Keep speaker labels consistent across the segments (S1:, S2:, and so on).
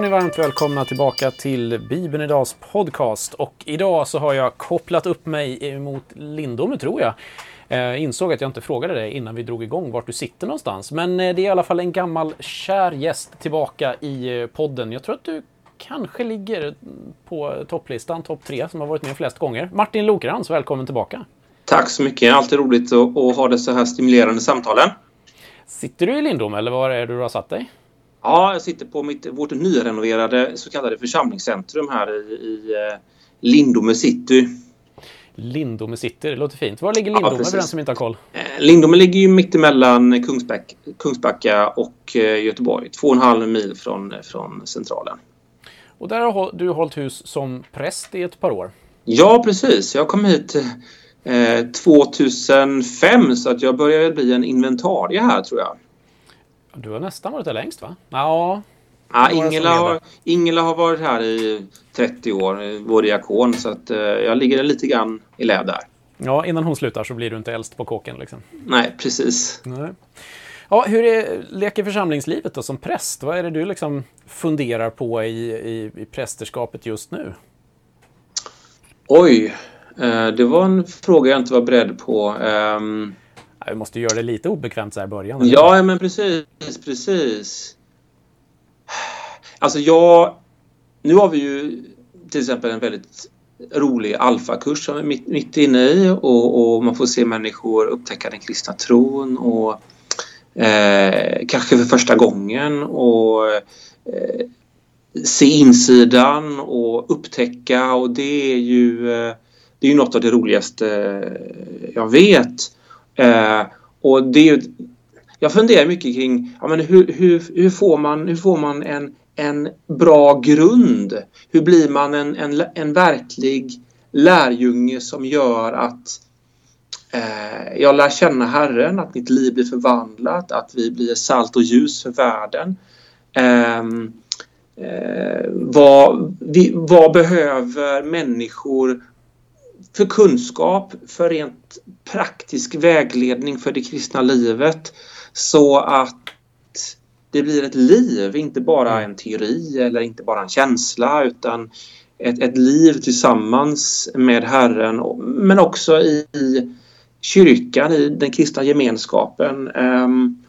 S1: Var ni varmt välkomna tillbaka till Bibeln Idags podcast. Och idag så har jag kopplat upp mig mot Lindome, tror jag. Eh, insåg att jag inte frågade dig innan vi drog igång vart du sitter någonstans. Men eh, det är i alla fall en gammal kär gäst tillbaka i eh, podden. Jag tror att du kanske ligger på topplistan, topp tre, som har varit med flest gånger. Martin Lokrans, välkommen tillbaka.
S2: Tack så mycket. Alltid roligt att, att ha det så här stimulerande samtalen.
S1: Sitter du i Lindome eller var är du har satt dig?
S2: Ja, jag sitter på mitt, vårt nyrenoverade så kallade församlingscentrum här i, i eh, Lindome city.
S1: Lindome city, det låter fint. Var ligger Lindome ja, för den som inte har koll?
S2: Eh, Lindome ligger ju mittemellan Kungsback, Kungsbacka och eh, Göteborg. Två och en halv mil från, från centralen.
S1: Och där har du hållit hus som präst i ett par år.
S2: Ja, precis. Jag kom hit eh, 2005 så att jag börjar bli en inventarie här tror jag.
S1: Du har nästan varit där längst va? Ja.
S2: ja Ingela, har, Ingela har varit här i 30 år, vår diakon, så att eh, jag ligger lite grann i lä där.
S1: Ja, innan hon slutar så blir du inte äldst på kåken liksom.
S2: Nej, precis.
S1: Nej. Ja, hur är, leker församlingslivet då som präst? Vad är det du liksom funderar på i, i, i prästerskapet just nu?
S2: Oj, eh, det var en fråga jag inte var beredd på. Um,
S1: vi måste göra det lite obekvämt så här i början. Ja,
S2: Ja, men precis, precis. Alltså jag... Nu har vi ju till exempel en väldigt rolig alfakurs som vi är mitt, mitt inne i och, och, man får se människor upptäcka den kristna tron och eh, kanske för första gången och eh, se insidan och upptäcka och det är ju eh, det är ju något av det roligaste jag vet. Eh, och det är jag funderar mycket kring ja, men hur, hur, hur, får man, hur får man en, en bra grund? Hur blir man en, en, en verklig lärjunge som gör att eh, jag lär känna Herren, att mitt liv blir förvandlat, att vi blir salt och ljus för världen. Eh, eh, vad, vi, vad behöver människor för kunskap, för rent praktisk vägledning för det kristna livet så att det blir ett liv, inte bara en teori eller inte bara en känsla utan ett, ett liv tillsammans med Herren men också i, i kyrkan, i den kristna gemenskapen. Um,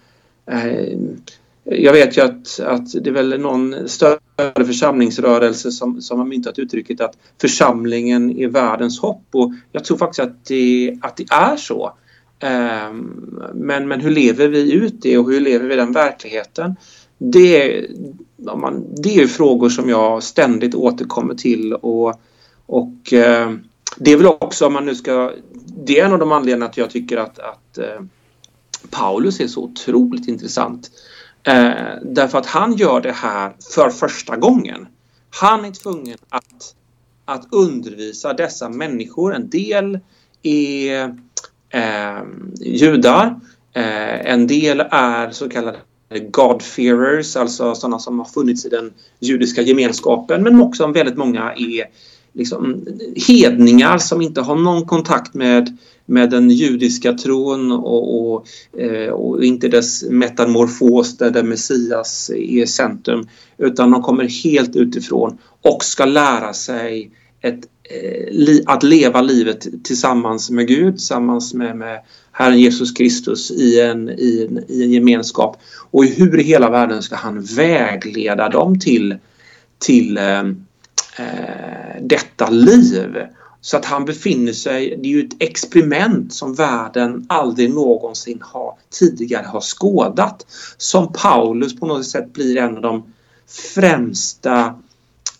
S2: um, jag vet ju att, att det är väl någon större församlingsrörelse som, som har myntat uttrycket att församlingen är världens hopp och jag tror faktiskt att det, att det är så. Ehm, men, men hur lever vi ut det och hur lever vi den verkligheten? Det, man, det är frågor som jag ständigt återkommer till och, och eh, det är väl också om man nu ska... Det är en av de anledningarna att jag tycker att, att eh, Paulus är så otroligt intressant. Eh, därför att han gör det här för första gången. Han är tvungen att, att undervisa dessa människor. En del är eh, judar. Eh, en del är så kallade God-fearers, alltså sådana som har funnits i den judiska gemenskapen. Men också väldigt många är liksom eh, hedningar som inte har någon kontakt med med den judiska tron och, och, eh, och, inte dess metamorfos där Messias är centrum utan de kommer helt utifrån och ska lära sig ett, eh, att leva livet tillsammans med Gud, tillsammans med, med Herren Jesus Kristus i en, i, en, i en gemenskap. Och hur i hela världen ska han vägleda dem till, till eh, eh detta liv? Så att han befinner sig, det är ju ett experiment som världen aldrig någonsin har tidigare har skådat. Som Paulus på något sätt blir en av de främsta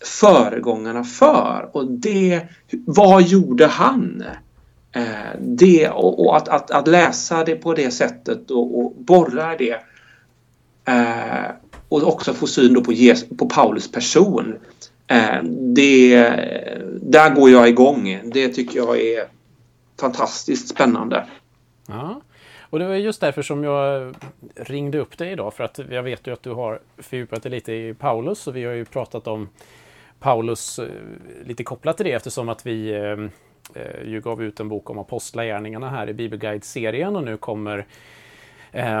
S2: föregångarna för. Och det, vad gjorde han? Eh, det, och, och att, att, att, läsa det på det sättet och, och borra det eh, och också få syn på, Jesus, på Paulus person Eh, det, där går jag igång. Det tycker jag är fantastiskt spännande.
S1: Ja. Och det var just därför som jag ringde upp dig idag för att jag vet ju att du har fördjupat dig lite i Paulus och vi har ju pratat om Paulus eh, lite kopplat till det eftersom att vi eh, eh, ju gav ut en bok om apostlagärningarna här i Bibelguide-serien och nu kommer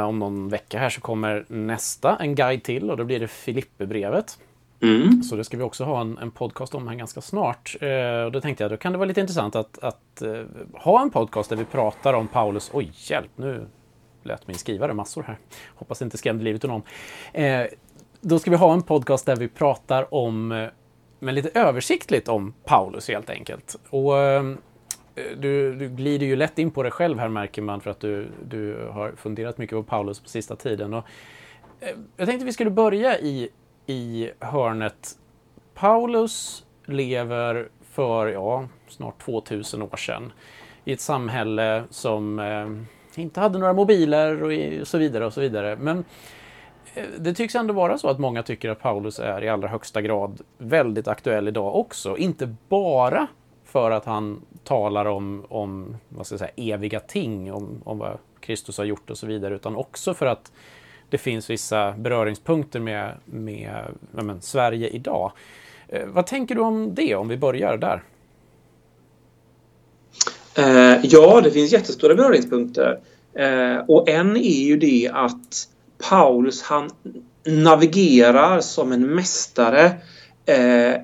S1: om någon vecka här så kommer nästa, en guide till och då blir det Filipperbrevet. Mm. Så det ska vi också ha en, en podcast om här ganska snart. Eh, och då tänkte jag, då kan det vara lite intressant att, att eh, ha en podcast där vi pratar om Paulus... Oj, hjälp! Nu lät min skrivare massor här. Hoppas det inte skrämde livet ur någon. Eh, då ska vi ha en podcast där vi pratar om, eh, men lite översiktligt om Paulus helt enkelt. Och eh, du, du glider ju lätt in på det själv här märker man för att du, du har funderat mycket på Paulus på sista tiden. Och, eh, jag tänkte vi skulle börja i, i hörnet Paulus lever för ja, snart 2000 år sedan i ett samhälle som eh, inte hade några mobiler och så vidare och så vidare. Men eh, det tycks ändå vara så att många tycker att Paulus är i allra högsta grad väldigt aktuell idag också. Inte bara för att han talar om, om vad ska jag säga, eviga ting, om, om vad Kristus har gjort och så vidare, utan också för att det finns vissa beröringspunkter med, med men, Sverige idag. Eh, vad tänker du om det, om vi börjar där?
S2: Eh, ja, det finns jättestora beröringspunkter. Eh, och en är ju det att Paulus han navigerar som en mästare eh,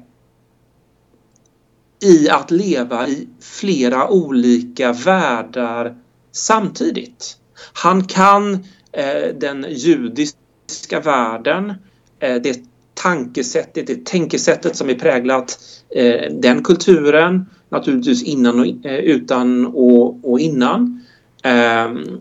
S2: i att leva i flera olika världar samtidigt. Han kan Eh, den judiska världen, eh, det tankesättet, det tänkesättet som är präglat eh, den kulturen, naturligtvis innan och, utan och, och innan. Ehm,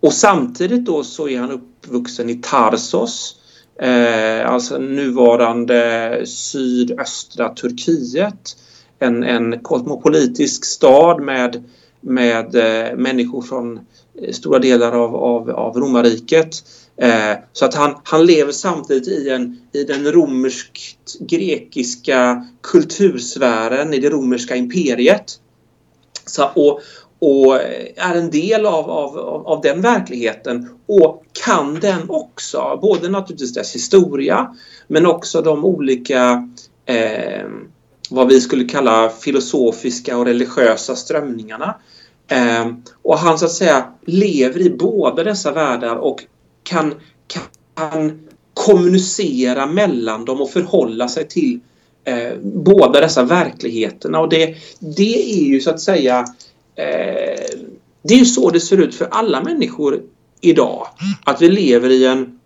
S2: och samtidigt då så är han uppvuxen i Tarsos, eh, alltså nuvarande sydöstra Turkiet en, en kosmopolitisk stad med, med eh, människor från eh, stora delar av, av, av romarriket. Eh, så att han, han lever samtidigt i, en, i den romersk-grekiska kultursfären i det romerska imperiet. Så, och, och eh, är en del av, av, av den verkligheten och kan den också. Både naturligtvis dess historia men också de olika eh, vad vi skulle kalla filosofiska och religiösa strömningarna. Eh, och han så att säga lever i båda dessa världar och kan, kan kommunicera mellan dem och förhålla sig till eh, båda dessa verkligheterna. Och det, det är ju så att säga eh, det är ju så det ser ut för alla människor idag. Att vi lever i en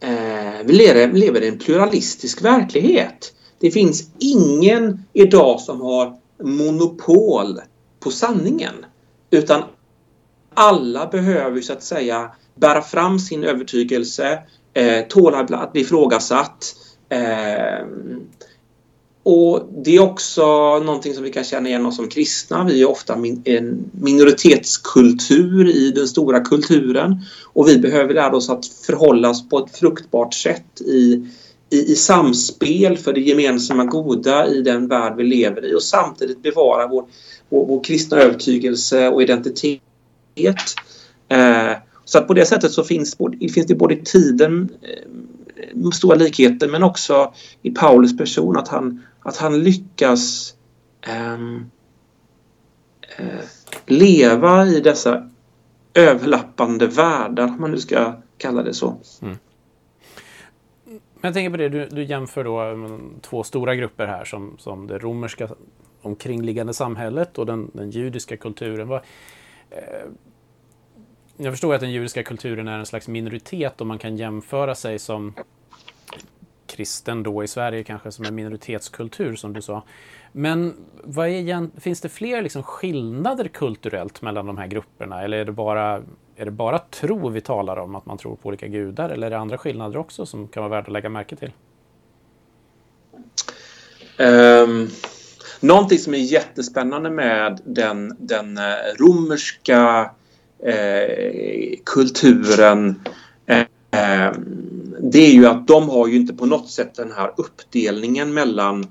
S2: eh, vi lever, lever i en pluralistisk verklighet. Det finns ingen idag som har monopol på sanningen. Utan alla behöver så att säga bära fram sin övertygelse, eh, tåla att bli ifrågasatt. Eh, och det är också någonting som vi kan känna igen oss som kristna. Vi är ofta min, en minoritetskultur i den stora kulturen och vi behöver lära oss att förhålla oss på ett fruktbart sätt i i, i samspel för det gemensamma goda i den värld vi lever i och samtidigt bevara vår, vår, vår kristna övertygelse och identitet. Eh, så att på det sättet så finns, finns det både i tiden eh, stora likheter men också i Paulus person att han, att han lyckas ehm, eh, leva i dessa överlappande världar, om man nu ska kalla det så. Mm.
S1: Men jag tänker på det, du, du jämför då eh, två stora grupper här som, som det romerska omkringliggande samhället och den, den judiska kulturen. Vad, eh, jag förstår att den judiska kulturen är en slags minoritet och man kan jämföra sig som kristen då i Sverige kanske som en minoritetskultur som du sa. Men vad är, finns det fler liksom skillnader kulturellt mellan de här grupperna eller är det bara är det bara tro vi talar om, att man tror på olika gudar, eller är det andra skillnader också som kan vara värda att lägga märke till?
S2: Um, någonting som är jättespännande med den, den eh, romerska eh, kulturen eh, det är ju att de har ju inte på något sätt den här uppdelningen mellan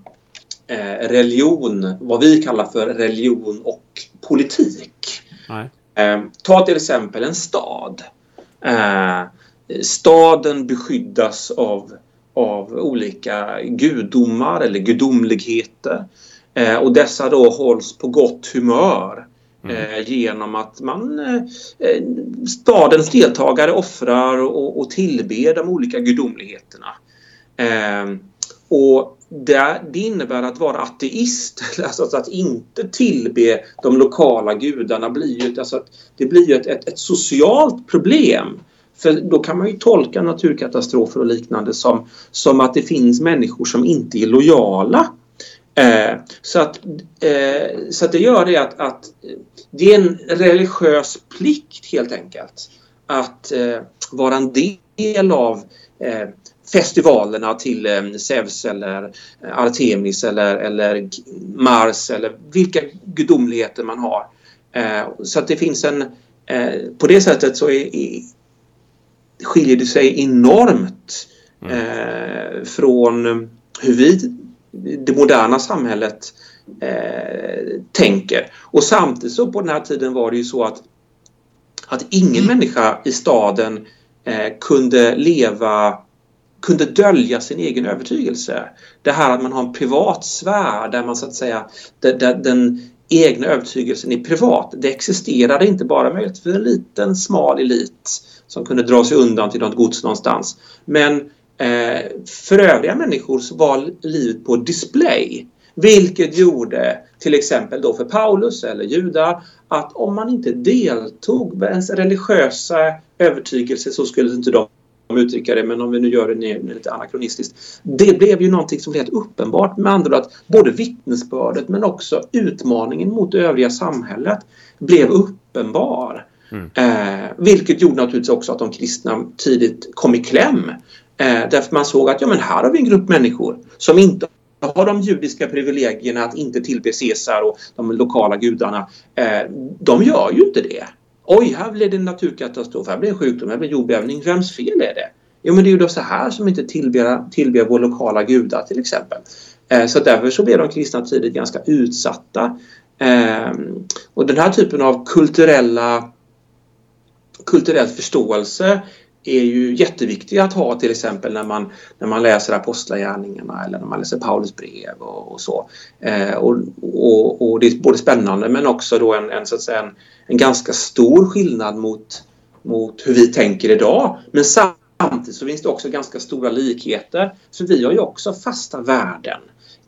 S2: eh, religion, vad vi kallar för religion och politik. Nej. Eh, ta till exempel en stad. Eh, staden beskyddas av, av olika gudomar eller gudomligheter. Eh, och dessa då hålls på gott humör. Mm. Eh, genom att man eh, eh, stadens deltagare offrar och, och tillber de olika gudomligheterna. Och det, det, innebär att vara ateist, alltså att inte tillbe de lokala gudarna blir ju, alltså det blir ju ett, ett, ett, socialt problem. För då kan man ju tolka naturkatastrofer och liknande som, som att det finns människor som inte är lojala. Eh, så, att, eh, så att det gör det att, att det är en religiös plikt helt enkelt att eh, vara en del av eh, festivalerna till eh, Zeus eller eh, Artemis eller, eller Mars eller vilka gudomligheter man har. Eh, så att det finns en... På det sättet så är, skiljer det sig enormt mm. Från hur vi, det moderna samhället, tänker. Och samtidigt så på den här tiden var det ju så att, att ingen mm. människa i staden kunde leva kunde dölja sin egen övertygelse. Det här att man har en privat sfär där man så att säga där, där den egna övertygelsen är privat. Det existerade inte bara möjligt för en liten smal elit som kunde dra sig undan till något gods någonstans. Men eh, för övriga människor så var livet på display. Vilket gjorde till exempel då för Paulus eller judar att om man inte deltog med ens religiösa övertygelse så skulle inte de uttrycka det, men om vi nu gör det lite anakronistiskt. Det blev ju någonting som blev uppenbart med andra att både vittnesbördet men också utmaningen mot det övriga samhället blev uppenbar. Mm. Eh, vilket gjorde naturligtvis också att de kristna tidigt kom i kläm. Eh, därför man såg att ja, men här har vi en grupp människor som inte har de judiska privilegierna att inte tillbe Caesar och de lokala gudarna. Eh, de gör ju inte det. Oj, här blev det en naturkatastrof, här blev en sjukdom, här blev en jordbävning. Vems fel är det? Jo, men det är ju då så här som inte tillber, tillber vår lokala gudar till exempel. Eh, så därför så blev de kristna tidigt ganska utsatta. Eh, och den här typen av kulturella kulturell förståelse är ju jätteviktig att ha till exempel när man, när man läser apostlagärningarna eller när man läser Paulus brev och, och så. Eh, och, och, och, det är både spännande men också då en, en, så att säga, en, en ganska stor skillnad mot, mot hur vi tänker idag. Men samtidigt så finns det också ganska stora likheter. För vi har ju också fasta värden.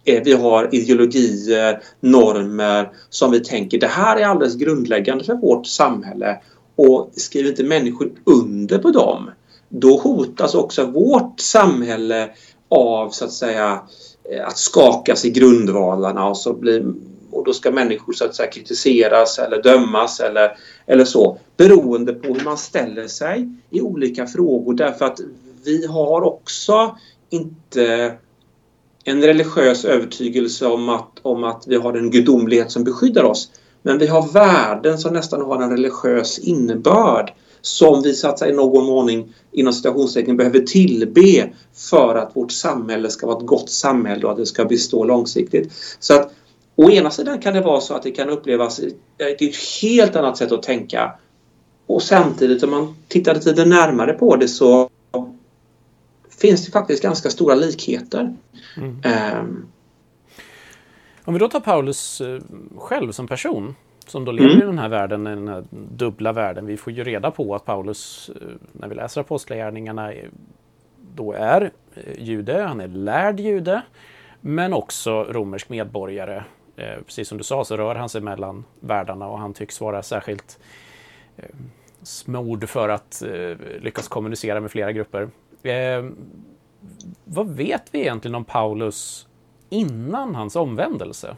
S2: Eh, vi har ideologier, normer som vi tänker det här är alldeles grundläggande för vårt samhälle och skriver inte människor under på dem då hotas också vårt samhälle av så att säga eh, att skakas i grundvalarna och så blir och då ska människor så att säga kritiseras eller dömas eller, eller så beroende på hur man ställer sig i olika frågor därför att vi har också inte en religiös övertygelse om att, om att vi har en gudomlighet som beskyddar oss. Men vi har värden som nästan har en religiös innebörd som vi så att säga i någon mån inom citationstecken behöver tillbe för att vårt samhälle ska vara ett gott samhälle och att det ska bestå långsiktigt. Så att Å ena sidan kan det vara så att det kan upplevas är ett helt annat sätt att tänka och samtidigt om man tittar lite närmare på det så finns det faktiskt ganska stora likheter. Mm. Um,
S1: om vi då tar Paulus eh, själv som person som då lever mm. i den här världen, den här dubbla världen. Vi får ju reda på att Paulus, eh, när vi läser apostlagärningarna, då är eh, jude, han är lärd jude, men också romersk medborgare eh, precis som du sa så rör han sig mellan världarna och han tycks vara särskilt eh, smord för att eh, lyckas kommunicera med flera grupper. Eh, vad vet vi egentligen om Paulus innan hans omvändelse?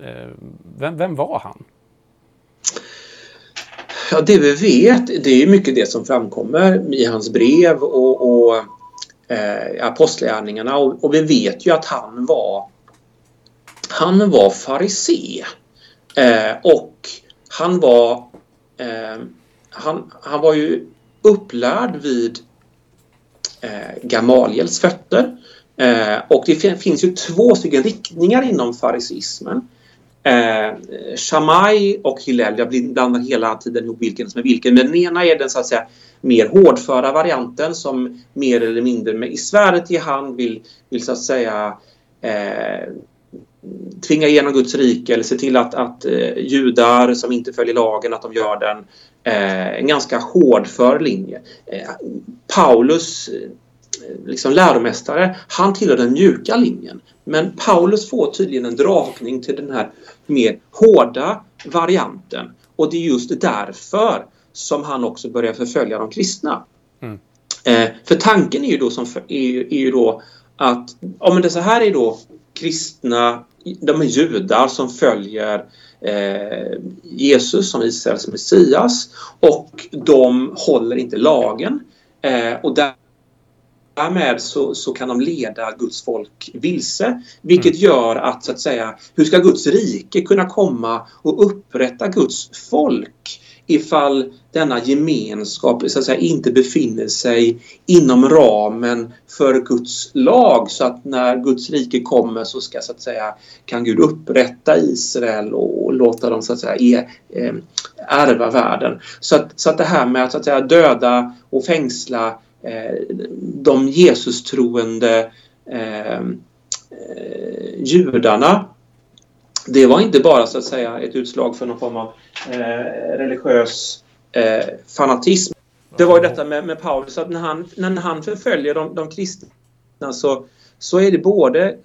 S1: Eh, vem, vem var han?
S2: Ja, det vi vet det är mycket det som framkommer i hans brev och, och eh, apostlagärningarna och, och, vi vet ju att han var han var farisé eh, och han var eh, han, han var ju upplärd vid eh, Gamaliels fötter eh, och det finns ju två stycken riktningar inom farisismen. Eh, Shammai och Hillel, jag blandar hela tiden ihop vilken som är vilken, men den ena är den så att säga mer hårdföra varianten som mer eller mindre med i svärdet i hand vill, vill så att säga eh, tvinga igenom Guds rike eller se till att, att eh, judar som inte följer lagen, att de gör den. Eh, en ganska hårdför linje. Eh, Paulus liksom läromästare, han tillhör den mjuka linjen. Men Paulus får tydligen en dragning till den här mer hårda varianten. Och det är just därför som han också börjar förfölja de kristna. Mm. För tanken är ju då, som är, är ju då att ja, men det så här är då kristna, de är judar som följer eh, Jesus som Israels Messias och de håller inte lagen. Eh, och där, därmed så, så kan de leda Guds folk vilse. Vilket mm. gör att, så att säga, hur ska Guds rike kunna komma och upprätta Guds folk ifall denna gemenskap så att säga, inte befinner sig inom ramen för Guds lag så att när Guds rike kommer så ska så att säga kan Gud upprätta Israel och låta dem så att säga e, eh, ärva världen. Så att, så att det här med att, så att säga, döda och fängsla eh, de Jesus-troende eh, eh judarna det var inte bara så att säga ett utslag för någon form av eh, religiös eh, fanatism. Det var ju detta med, med Paulus att när han, när han förföljer de, de kristna så, så är det både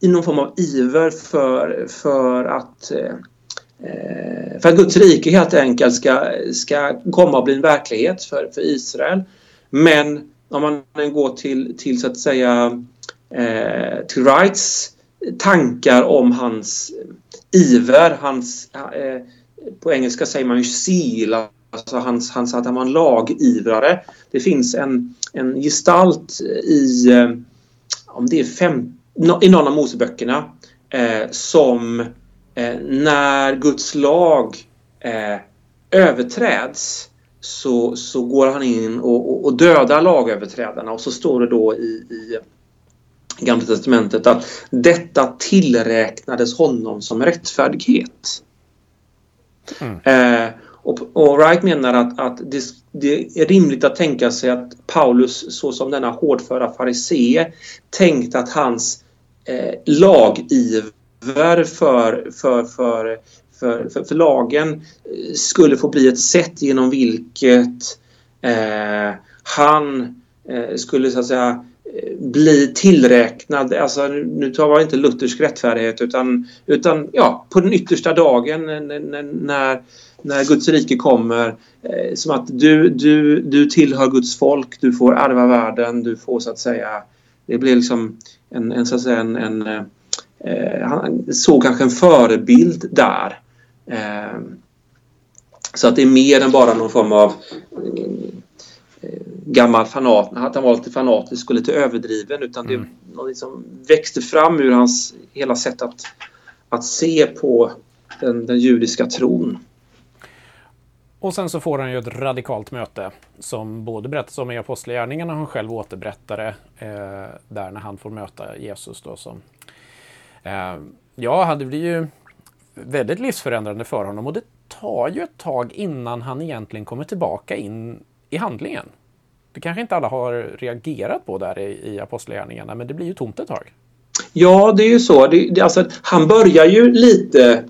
S2: i någon form av iver för, för att eh, eh för att Guds rike helt enkelt ska, ska komma och bli en verklighet för, för Israel. Men om man går till, till så att säga eh, till Wrights tankar om hans iver, hans eh, på engelska säger man ju seal, alltså hans, hans att han var en lagivrare. Det finns en, en gestalt i, eh, om det är fem, i någon av Moseböckerna eh, som eh, när Guds lag eh, överträds så, så går han in och, och, och dödar lagöverträdarna och så står det då i, i Gamla Testamentet att detta tillräknades honom som rättfärdighet. Mm. Eh, och, och Wright menar att, att det, det, är rimligt att tänka sig att Paulus såsom denna hårdföra farisee tänkte att hans eh, lagiver för, för, för, för, för, för lagen skulle få bli ett sätt genom vilket eh, han eh, skulle så att säga bli tillräknad, alltså nu tar jag inte luthersk rättfärdighet utan, utan ja, på den yttersta dagen när, när Guds rike kommer eh, som att du, du, du tillhör Guds folk, du får ärva världen, du får så att säga det blir liksom en, en så att säga en, en eh, han såg kanske en förebild där. Eh, så att det är mer än bara någon form av gammal fanat, att han var lite fanatisk och lite överdriven utan mm. det liksom växte fram ur hans hela sätt att, att se på den, den judiska tron.
S1: Och sen så får han ju ett radikalt möte som både berättas om i Apostlagärningarna och han själv återberättar det eh, där när han får möta Jesus. Då, som, eh, ja, det blir ju väldigt livsförändrande för honom och det tar ju ett tag innan han egentligen kommer tillbaka in i handlingen. Det kanske inte alla har reagerat på där i, i Apostlagärningarna, men det blir ju tomt ett tag.
S2: Ja, det är ju så. Det, det, alltså, han börjar ju lite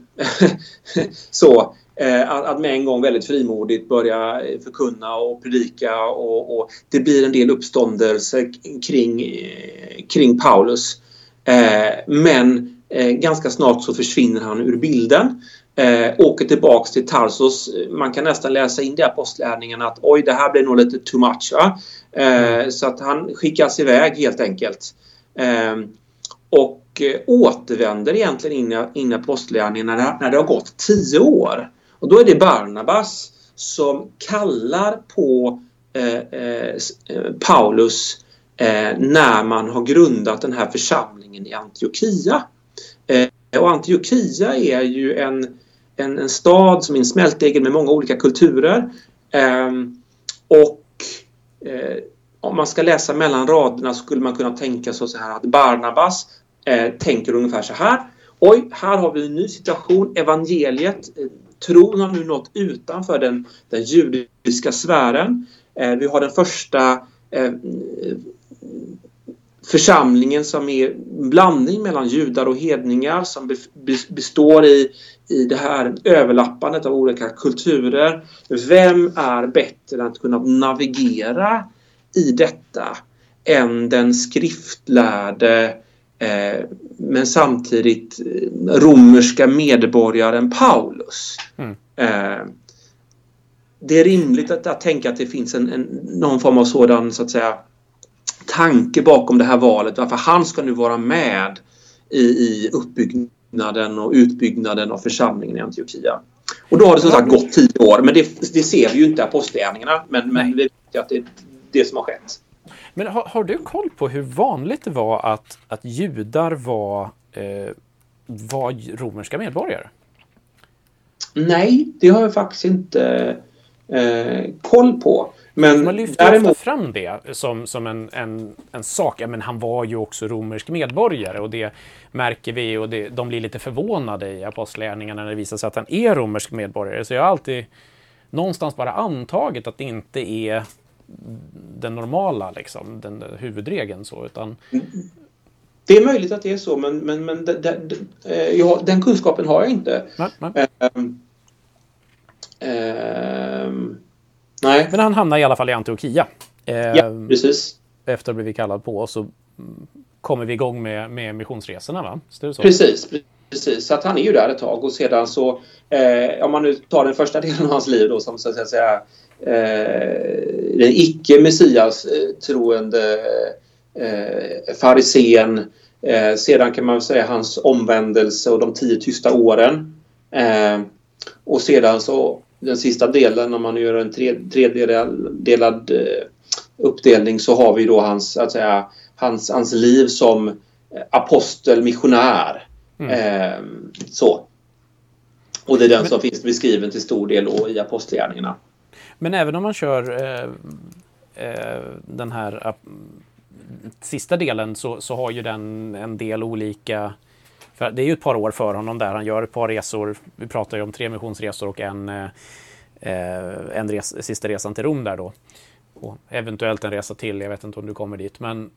S2: så eh, att med en gång väldigt frimodigt börja förkunna och predika och, och det blir en del uppståndelse kring, eh, kring Paulus. Eh, men eh, ganska snart så försvinner han ur bilden eh, åker tillbaks till Tarsos. Man kan nästan läsa in det i apostlärningarna att oj, det här blir nog lite too much. Eh, så att han skickas iväg helt enkelt. Eh, och eh, återvänder egentligen in, in i apostlärningarna när, när det har gått tio år. Och då är det Barnabas som kallar på eh, eh, Paulus när man har grundat den här församlingen i Antiochia. och Antiochia är ju en en, en stad som är en smältdegel med många olika kulturer. Eh, och eh, om man ska läsa mellan raderna skulle man kunna tänka sig så här att Barnabas eh, tänker ungefär så här. Oj, här har vi en ny situation. Evangeliet, eh, tron har nu nått utanför den, den judiska sfären. Eh, vi har den första eh, församlingen som är en blandning mellan judar och hedningar som består i, i det här överlappandet av olika kulturer. Vem är bättre att kunna navigera i detta än den skriftlärde eh, men samtidigt romerska medborgaren Paulus. Mm. Eh, det är rimligt att, att tänka att det finns en, en, någon form av sådan så att säga tanke bakom det här valet. Varför han ska nu vara med i, i uppbyggnaden och utbyggnaden av församlingen i Antiochia. Och då har det som sagt gått tio år, men det, det ser vi ju inte i apostlagärningarna. Men, men vi vet att det är det som har skett.
S1: Men har, har, du koll på hur vanligt det var att, att judar var, eh, var romerska medborgare?
S2: Nej, det har jag faktiskt inte eh, koll på. Men
S1: man lyfter däremot... ofta fram det som, som en, en, en sak. Ja, men han var ju också romersk medborgare och det märker vi och det, de blir lite förvånade i apostlagärningarna när det visar sig att han är romersk medborgare. Så jag har alltid någonstans bara antagit att det inte är den normala, liksom, den huvudregeln. Så, utan...
S2: Det är möjligt att det är så, men, men, men det, det, det, ja, den kunskapen har jag inte. Nej, nej. Ähm,
S1: ähm, nej. Men han hamnar i alla fall i Antiochia.
S2: Ähm, ja, precis.
S1: Efter att ha blivit kallad på så kommer vi igång med, med missionsresorna, va?
S2: Precis, precis. Så att han är ju där ett tag och sedan så, eh, om man nu tar den första delen av hans liv då som så att säga eh, den icke messias eh, troende eh, farisén. Eh, sedan kan man säga hans omvändelse och de tio tysta åren. Eh, och sedan så den sista delen, om man gör en tredelad eh, uppdelning, så har vi då hans, att säga, hans, hans liv som apostel, missionär. Mm. Eh, så. Och det är den Men... som finns beskriven till stor del i Apostlagärningarna.
S1: Men även om man kör eh, eh, den här eh, sista delen så, så har ju den en del olika för det är ju ett par år för honom där. Han gör ett par resor. Vi pratar ju om tre missionsresor och en, eh, en res, sista resan till Rom där då. Och eventuellt en resa till. Jag vet inte om du kommer dit. Men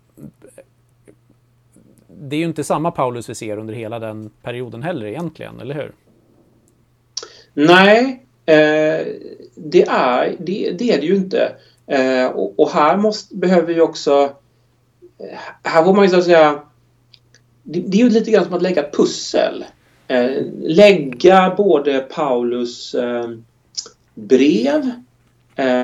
S1: det är ju inte samma Paulus vi ser under hela den perioden heller egentligen, eller hur?
S2: Nej, Eh, det, är, det, det, är det ju inte. Eh, och, och, här måste, behöver vi också... Här får man ju så att säga... Det, det, är ju lite grann som att lägga pussel. Eh, lägga både Paulus eh, brev eh,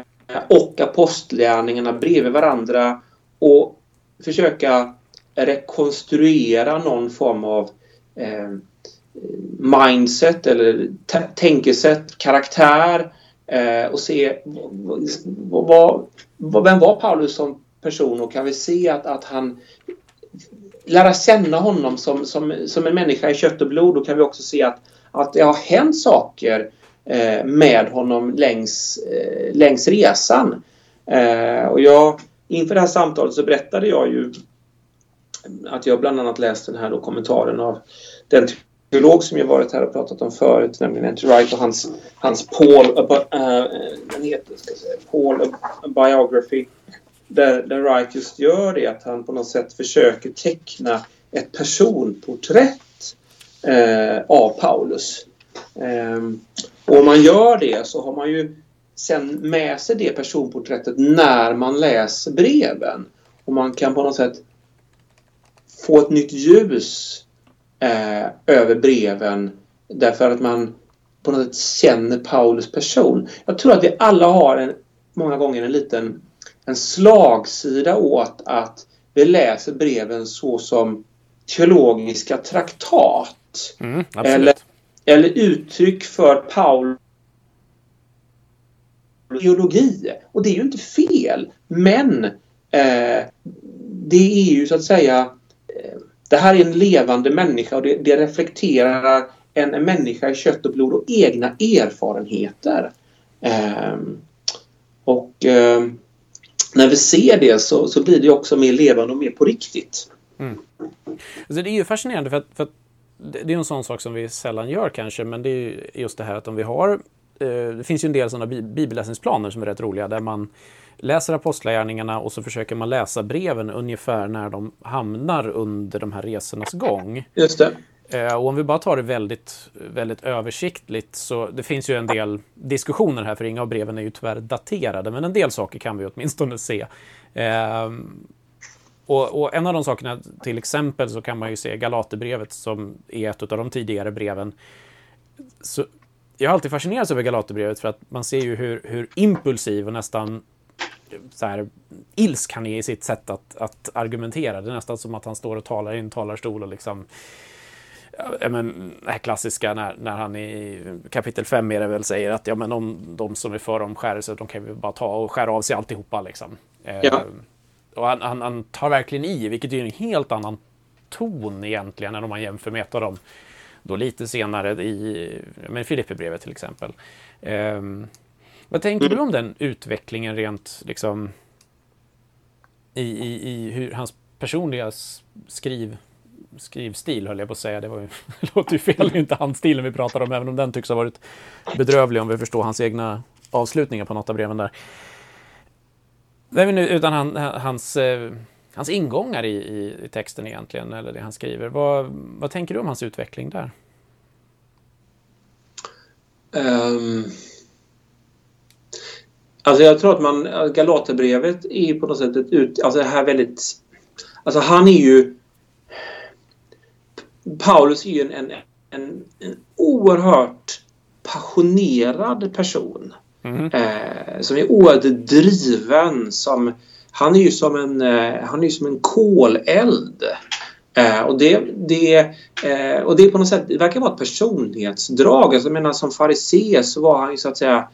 S2: och apostlärningarna bredvid varandra och försöka rekonstruera någon form av eh, mindset eller tänkesätt, karaktär eh, och se vad, vad, vem var Paulus som person och kan vi se att, att han lära känna honom som, som, som en människa i kött och blod. Då kan vi också se att, att det har hänt saker eh, med honom längs, eh, längs resan. Eh, och jag, inför det här samtalet så berättade jag ju att jag bland annat läste den här då kommentaren av den teolog som jag varit här och pratat om förut, nämligen Andrew Wright och hans, hans Paul, uh, eh, den heter, ska säga, Paul Biography. Där, där Wright just gör det att han på något sätt försöker teckna ett personporträtt eh, av Paulus. Eh, och om man gör det så har man ju sen med sig det personporträttet när man läser breven. Och man kan på något sätt få ett nytt ljus eh, över breven därför att man på något sätt känner Paulus person. Jag tror att vi alla har en, många gånger en liten en slagsida åt att vi läser breven så som teologiska traktat. Mm, eller, eller uttryck för Paulus teologi. Och det är ju inte fel. Men eh, det är ju så att säga det här är en levande människa och det, det reflekterar en, en människa i kött och blod och egna erfarenheter. Um, och um, när vi ser det så, så blir det också mer levande och mer på riktigt. Mm.
S1: Alltså det är ju fascinerande för att, för att det är en sån sak som vi sällan gör kanske, men det är just det här att om vi har eh, det finns ju en del sådana bibelläsningsplaner som är rätt roliga där man läser apostlagärningarna och så försöker man läsa breven ungefär när de hamnar under de här resornas gång.
S2: Just det.
S1: Eh, och om vi bara tar det väldigt, väldigt översiktligt så det finns ju en del diskussioner här för inga av breven är ju tyvärr daterade men en del saker kan vi åtminstone se. Ehm, och, och, en av de sakerna, till exempel, så kan man ju se Galaterbrevet som är ett av de tidigare breven. Så jag har alltid fascinerats över Galaterbrevet för att man ser ju hur, hur impulsiv och nästan så här, ilsk han är i sitt sätt att, att argumentera. Det är nästan som att han står och talar i en talarstol och liksom ja, men, det här klassiska när, när han i kapitel 5 är det väl säger att ja, men om de som är för omskärelse, de kan vi bara ta och skära av sig alltihopa. Liksom. Ja. Eh, och han, han, han, tar verkligen i, vilket är en helt annan ton egentligen än om man jämför med ett av dem då lite senare i Filipperbrevet till exempel. Eh, vad tänker mm. du om den utvecklingen rent liksom i, i, i hur hans personliga skriv, skrivstil höll jag på att säga. Det, var ju, det låter ju fel, det är inte handstilen vi pratar om, även om den tycks ha varit bedrövlig om vi förstår hans egna avslutningar på något av breven där. Nu, utan han, hans, eh, hans ingångar i, i, i, texten egentligen, eller det han skriver. Vad, vad tänker du om hans utveckling där?
S2: Um, alltså jag tror att man, Galaterbrevet är på något sätt ett ut, alltså det här väldigt, alltså han är ju Paulus är ju en, en, en, en oerhört passionerad person. Mm. Eh, som är oerhört driven. Som, han är ju som en, eh, han är som en koleld. Eh, och, det, det, eh, och det på något sätt det verkar vara ett personlighetsdrag. Alltså, jag menar som farisé så var han ju så att säga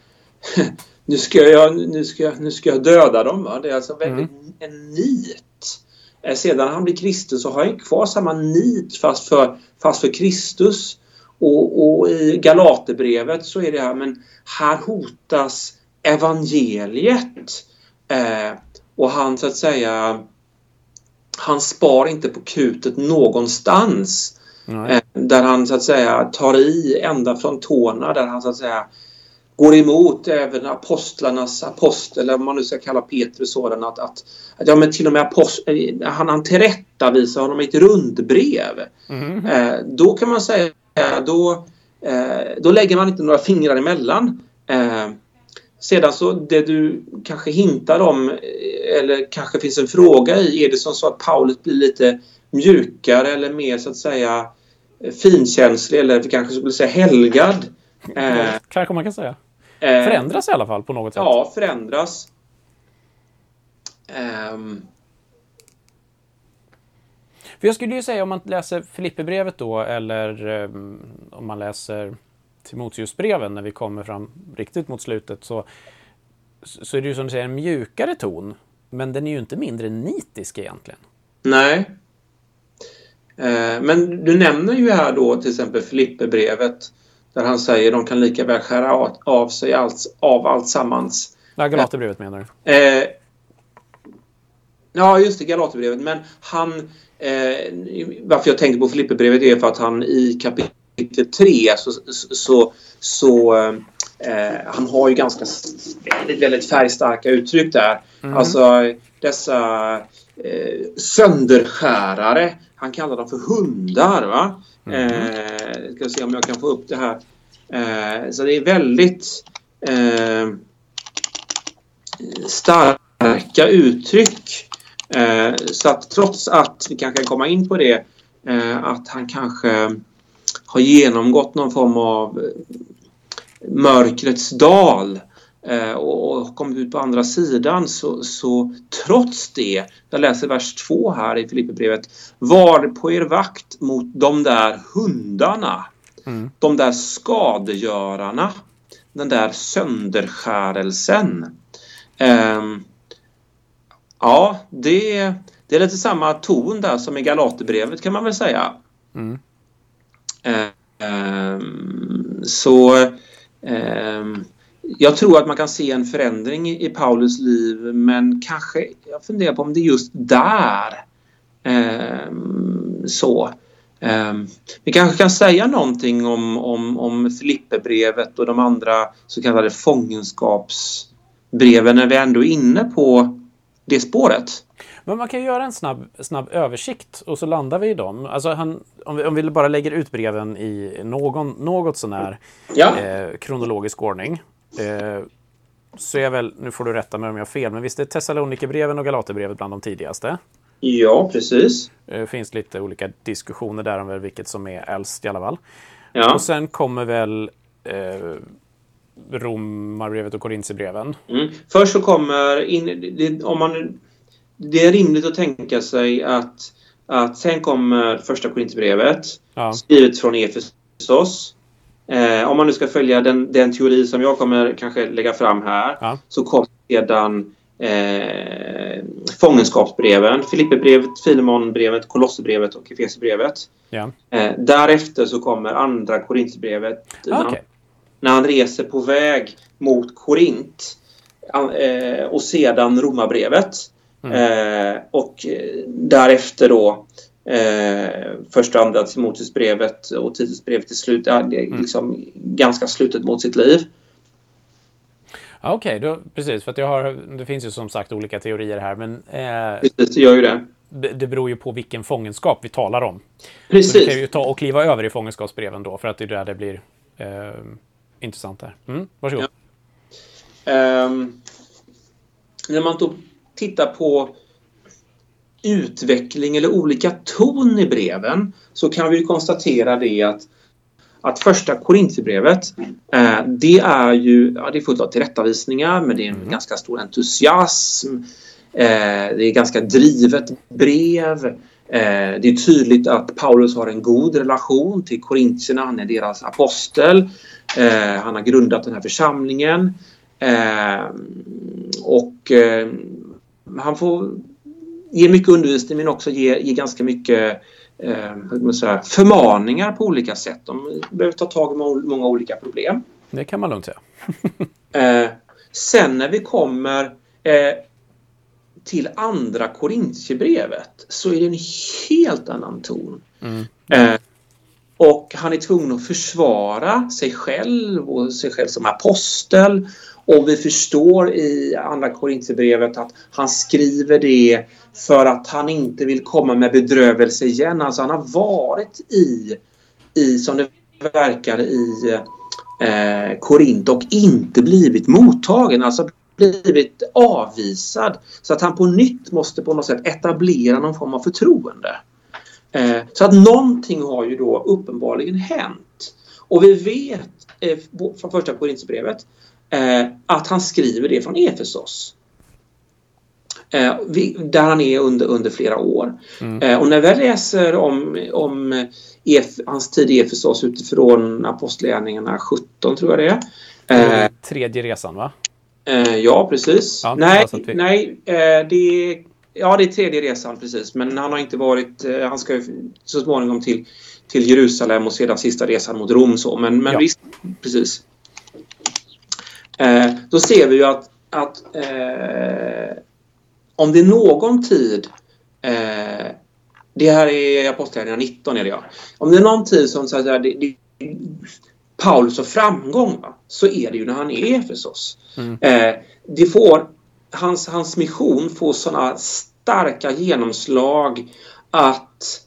S2: nu ska jag, nu ska jag, nu ska jag döda dem. Va? Det är alltså väldigt mm. en nit. Eh, sedan han blir kristen så har han kvar samma nit fast för, fast för Kristus. Och, och i Galaterbrevet så är det här, men här hotas evangeliet. Eh, och han så att säga han spar inte på kutet någonstans. Eh, där han så att säga tar i ända från tårna där han så att säga går emot även apostlarnas apostel, eller vad man nu ska kalla Petrus sådan att, att, att ja, men till och med apost, eh, han, han tillrättavisar honom i ett rundbrev. Mm. Eh, då kan man säga då, eh, då lägger man inte några fingrar emellan. Eh, sedan så det du kanske hintar om eh, eller kanske finns en fråga i, är det som så att Paulus blir lite mjukare eller mer så att säga finkänslig eller kanske skulle säga helgad?
S1: Eh, kanske man kan säga. Eh, förändras i alla fall på något sätt.
S2: Ja, förändras. Um,
S1: för jag skulle ju säga om man läser Filipperbrevet då eller um, om man läser Timoteusbreven när vi kommer fram riktigt mot slutet så, så är det ju som du säger en mjukare ton. Men den är ju inte mindre nitisk egentligen.
S2: Nej. Eh, men du nämner ju här då till exempel Filipperbrevet där han säger de kan lika väl skära av sig allt, av allt sammans.
S1: Ja, Galaterbrevet menar
S2: du? Eh, ja, just det, Galaterbrevet. Men han... Eh, varför jag tänkte på Filipperbrevet är för att han i kapitel 3 så, så, så eh, han har ju ganska väldigt, väldigt färgstarka uttryck där. Mm. Alltså dessa eh, sönderskärare. Han kallar dem för hundar. Va? Mm. Eh, ska se om jag kan få upp det här. Eh, så det är väldigt eh, starka uttryck. Eh, så att trots att vi kanske kan komma in på det eh, att han kanske har genomgått någon form av eh, mörkrets dal eh, och kommit ut på andra sidan så, så trots det, jag läser vers 2 här i Filipperbrevet, var på er vakt mot de där hundarna, mm. de där skadegörarna, den där sönderskärelsen. Um, ja, det, det är lite samma ton där som i Galaterbrevet kan man väl säga. Mm. Um, så um, jag tror att man kan se en förändring i, Paulus liv men kanske, jag funderar på om det är just där um, så. Um, vi kanske kan säga någonting om, om, om Filipperbrevet och de andra så kallade fångenskapsbreven när vi ändå är inne på det spåret.
S1: Men man kan göra en snabb, snabb översikt och så landar vi i dem. Alltså han, om, vi, om vi bara lägger ut breven i någon, något sånär ja. eh, kronologisk ordning. Eh, så är väl, nu får du rätta mig om jag har fel, men visst är Thessalonikerbreven och Galaterbrevet bland de tidigaste?
S2: Ja, precis.
S1: Det finns lite olika diskussioner där om vilket som är äldst i alla fall.
S2: Ja.
S1: Och sen kommer väl eh, Romarbrevet och Korintierbreven.
S2: Mm. Först så kommer, in, det, om man, det är rimligt att tänka sig att, att sen kommer första Korintierbrevet
S1: Ja.
S2: skrivet från Efesos. Eh, om man nu ska följa den, den teori som jag kommer kanske lägga fram här
S1: Ja.
S2: så kommer sedan eh, fångenskapsbreven, Filipperbrevet, Filemonbrevet, Kolosserbrevet och Efesierbrevet.
S1: Ja.
S2: Eh, därefter så kommer andra Korintierbrevet när, han-
S1: Okej.
S2: när han reser på väg mot Korint eh, och sedan Romarbrevet. Eh, och eh, därefter då eh, första och andra Timoteusbrevet och Titusbrevet till slut. Ja, det är liksom ganska slutet mot sitt liv.
S1: Ja, Okej, då- precis. För att jag har, det finns ju som sagt olika teorier här, men eh,
S2: Precis, det gör ju det.
S1: det beror ju på vilken fångenskap vi talar om. Så vi
S2: Precis.
S1: kan ju ta och kliva över i fångenskapsbreven då, för att det är där det blir eh, intressant där. Mm, varsågod.
S2: Ehm, när man då tittar på utveckling eller olika ton i breven så kan vi konstatera det att, att första Korintierbrevet eh, det är ju ja, det är fullt av tillrättavisningar men det är en ganska stor entusiasm. Eh, det är ganska drivet brev. Eh, det är tydligt att Paulus har en god relation till korintierna. Han är deras apostel. Eh, han har grundat den här församlingen. Eh, och eh, han får ge mycket undervisning men också ge, ge ganska mycket eh, säga, förmaningar på olika sätt. De behöver ta tag i må- många olika problem.
S1: Det kan man lugnt säga.
S2: Eh, sen när vi kommer eh, till andra Korintierbrevet så är det en helt annan ton.
S1: Mm.
S2: Eh, och han är tvungen att försvara sig själv och sig själv som apostel. Och vi förstår i andra Korintierbrevet att han skriver det för att han inte vill komma med bedrövelse igen. Alltså han har varit i, i som det verkar i eh, Korint och inte blivit mottagen. Alltså blivit avvisad. Så att han på nytt måste på något sätt etablera någon form av förtroende. Eh, så att någonting har ju då uppenbarligen hänt. Och vi vet eh, från första Korinthierbrevet att han skriver det från Efesos. Eh, där han är under, under flera år. Eh, och när vi läser om, om Ef, hans tid i Efesos utifrån Apostlagärningarna 17 tror jag det är. Eh,
S1: Tredje resan, va?
S2: Eh, ja, precis.
S1: Ja,
S2: nej,
S1: vi-
S2: nej eh, det är, ja, det är tredje resan precis. Men han har inte varit, eh, han ska ju så småningom till, till Jerusalem och sedan sista resan mot Rom. Så. Men, men
S1: Ja.
S2: visst, precis. Eh, då ser vi ju att, att eh, om det är någon tid eh, det här är Apostlagärningarna 19 är det ja. Om det är någon tid som så säga, det, det, Paulus har framgång va? så är det ju när han är i Efesos.
S1: Mm.
S2: Eh, det får, hans, hans mission får sådana starka genomslag att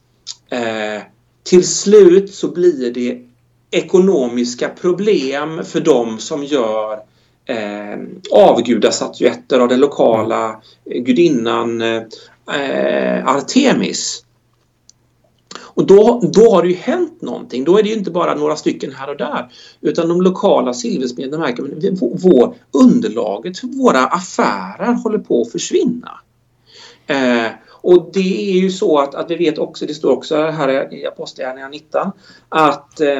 S2: eh, till slut så blir det ekonomiska problem för dem som gör eh, avgudastatyetter av den lokala gudinnan eh, Artemis. Och då, då har det ju hänt någonting. Då är det ju inte bara några stycken här och där. Utan de lokala silversmederna märker att vår, underlaget för våra affärer håller på att försvinna. Eh, och det är ju så att, att vi vet också, det står också här i Apostlagärningarna 19, att eh,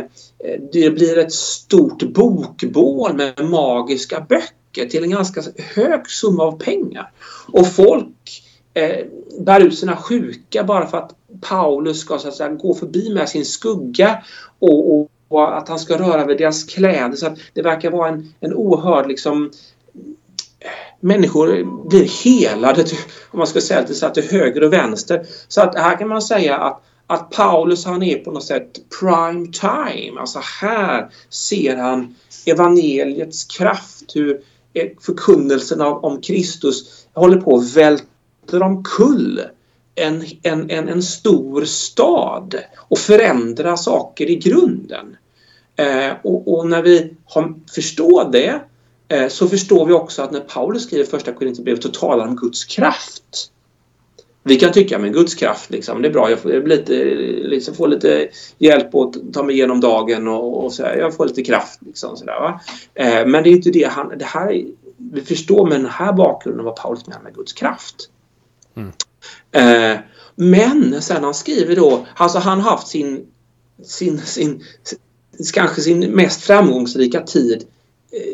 S2: det blir ett stort bokbål med magiska böcker till en ganska hög summa av pengar. Och folk eh, bär ut sina sjuka bara för att Paulus ska så att säga, gå förbi med sin skugga och, och, och att han ska röra vid deras kläder. Så att det verkar vara en, en oerhörd liksom, människor blir helade, till, om man ska säga det, så att till höger och vänster. Så att här kan man säga att, att Paulus han är på något sätt prime time. Alltså här ser han evangeliets kraft, hur eh, förkunnelsen av, om Kristus håller på att välta omkull en, en, en, en stor stad och förändra saker i grunden. Eh, och, och när vi har, förstår det så förstår vi också att när Paulus skriver första Korinthierbrevet så talar han om Guds kraft. Vi kan tycka med Guds kraft, liksom, det är bra, jag får lite, liksom, får lite hjälp att ta mig igenom dagen och, och så här, jag får lite kraft. Liksom, så där? Eh, men det är inte det han, det här, vi förstår med den här bakgrunden vad Paulus menar med Guds kraft. Mm. Eh, men sen han skriver då, alltså han har haft sin, sin, sin, kanske sin mest framgångsrika tid eh,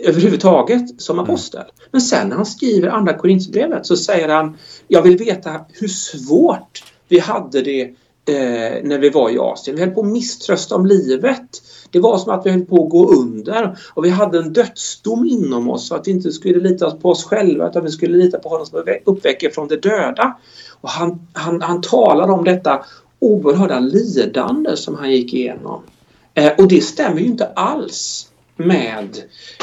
S2: överhuvudtaget som mm. apostel. Men sen när han skriver andra Korinthierbrevet så säger han Jag vill veta hur svårt vi hade det eh, när vi var i Asien. Vi höll på att misströsta om livet. Det var som att vi höll på att gå under och vi hade en dödsdom inom oss för att vi inte skulle lita på oss själva utan vi skulle lita på honom som uppväcker från de döda. Och han, han, han talar om detta oerhörda lidande som han gick igenom. Eh, och det stämmer ju inte alls med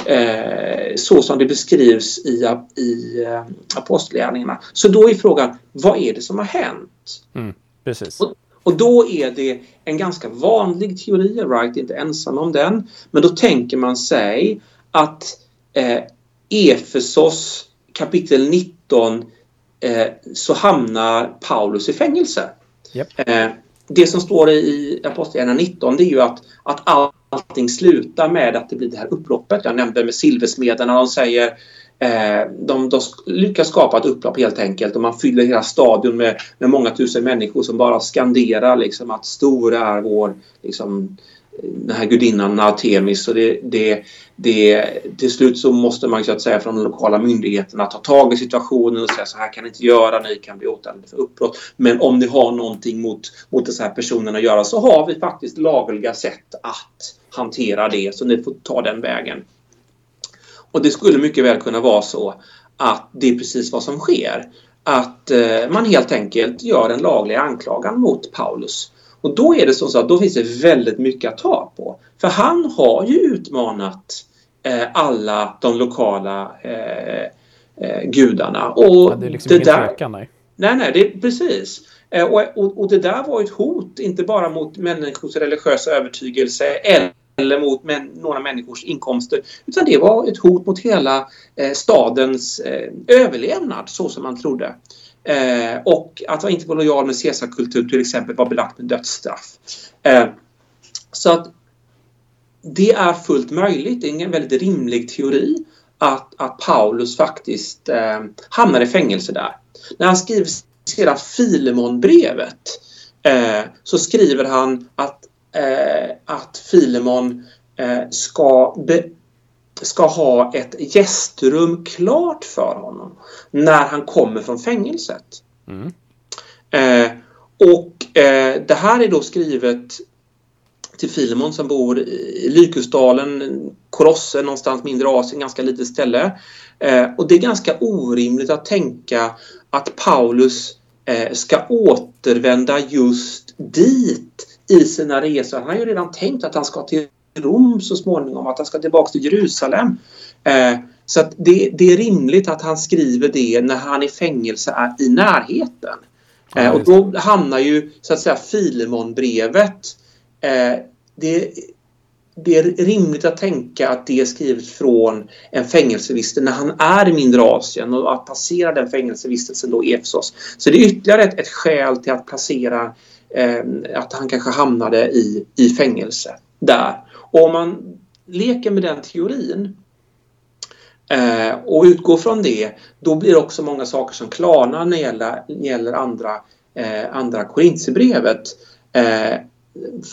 S2: eh, så som det beskrivs i, i eh, apostlagärningarna. Så då är frågan, vad är det som har hänt?
S1: Mm, precis.
S2: Och, och, då är det en ganska vanlig teori, Wright är inte ensam om den, men då tänker man sig att eh, Efesos kapitel 19 eh, så hamnar Paulus i fängelse.
S1: Yep.
S2: Eh, det som står i Apostlagärningarna 19 det är ju att, att allting slutar med att det blir det här upploppet. Jag nämnde med silversmederna. De säger eh, de, de, lyckas skapa ett upplopp helt enkelt och man fyller hela stadion med, med många tusen människor som bara skanderar liksom att stor är vår liksom, den här gudinnan Artemis och det, det, det, till slut så måste man så att säga från de lokala myndigheterna ta tag i situationen och säga så här kan ni inte göra, ni kan bli åtalade för uppbrott. Men om ni har någonting mot, mot dessa här personerna att göra så har vi faktiskt lagliga sätt att hantera det så ni får ta den vägen. Och det skulle mycket väl kunna vara så att det är precis vad som sker. Att eh, man helt enkelt gör en laglig anklagan mot Paulus och då är det så att då finns det väldigt mycket att ta på. För han har ju utmanat eh, alla de lokala eh, eh, gudarna. Och
S1: ja, det är liksom det ingen där, tvekan, nej.
S2: Nej, nej, det är precis. Eh, och, och, och, det där var ett hot, inte bara mot människors religiösa övertygelse eller mot män, några människors inkomster. Utan det var ett hot mot hela eh, stadens eh, överlevnad så som man trodde. Eh, och att vara inte vara lojal med Caesarkultur till exempel var belagt med dödsstraff. Eh, så att det är fullt möjligt, det är en väldigt rimlig teori att, att Paulus faktiskt eh, hamnar i fängelse där. När han skriver sedan Filemonbrevet eh, så skriver han att, eh, att Filemon eh, ska be, ska ha ett gästrum klart för honom när han kommer från fängelset. Mm. Eh, och eh, det här är då skrivet till Filemon som bor i Lykusdalen, Korosse, någonstans mindre Asien, ganska litet ställe. Eh, och det är ganska orimligt att tänka att Paulus eh, ska återvända just dit i sina resor. Han har ju redan tänkt att han ska till Rom så småningom, att han ska tillbaka till Jerusalem. Eh, så det, det, är rimligt att han skriver det när han i fängelse är i närheten. Eh, och då hamnar ju så att säga Filemonbrevet eh, det, det är rimligt att tänka att det är skrivet från en fängelsevistelse när han är i mindre Asien och att passera den fängelsevistelsen då i Efesos. Så det är ytterligare ett, ett skäl till att placera eh, att han kanske hamnade i, i fängelse där. Om man leker med den teorin eh, och utgår från det, då blir det också många saker som klarnar när det gäller, gäller andra, eh, andra Korintierbrevet. Eh,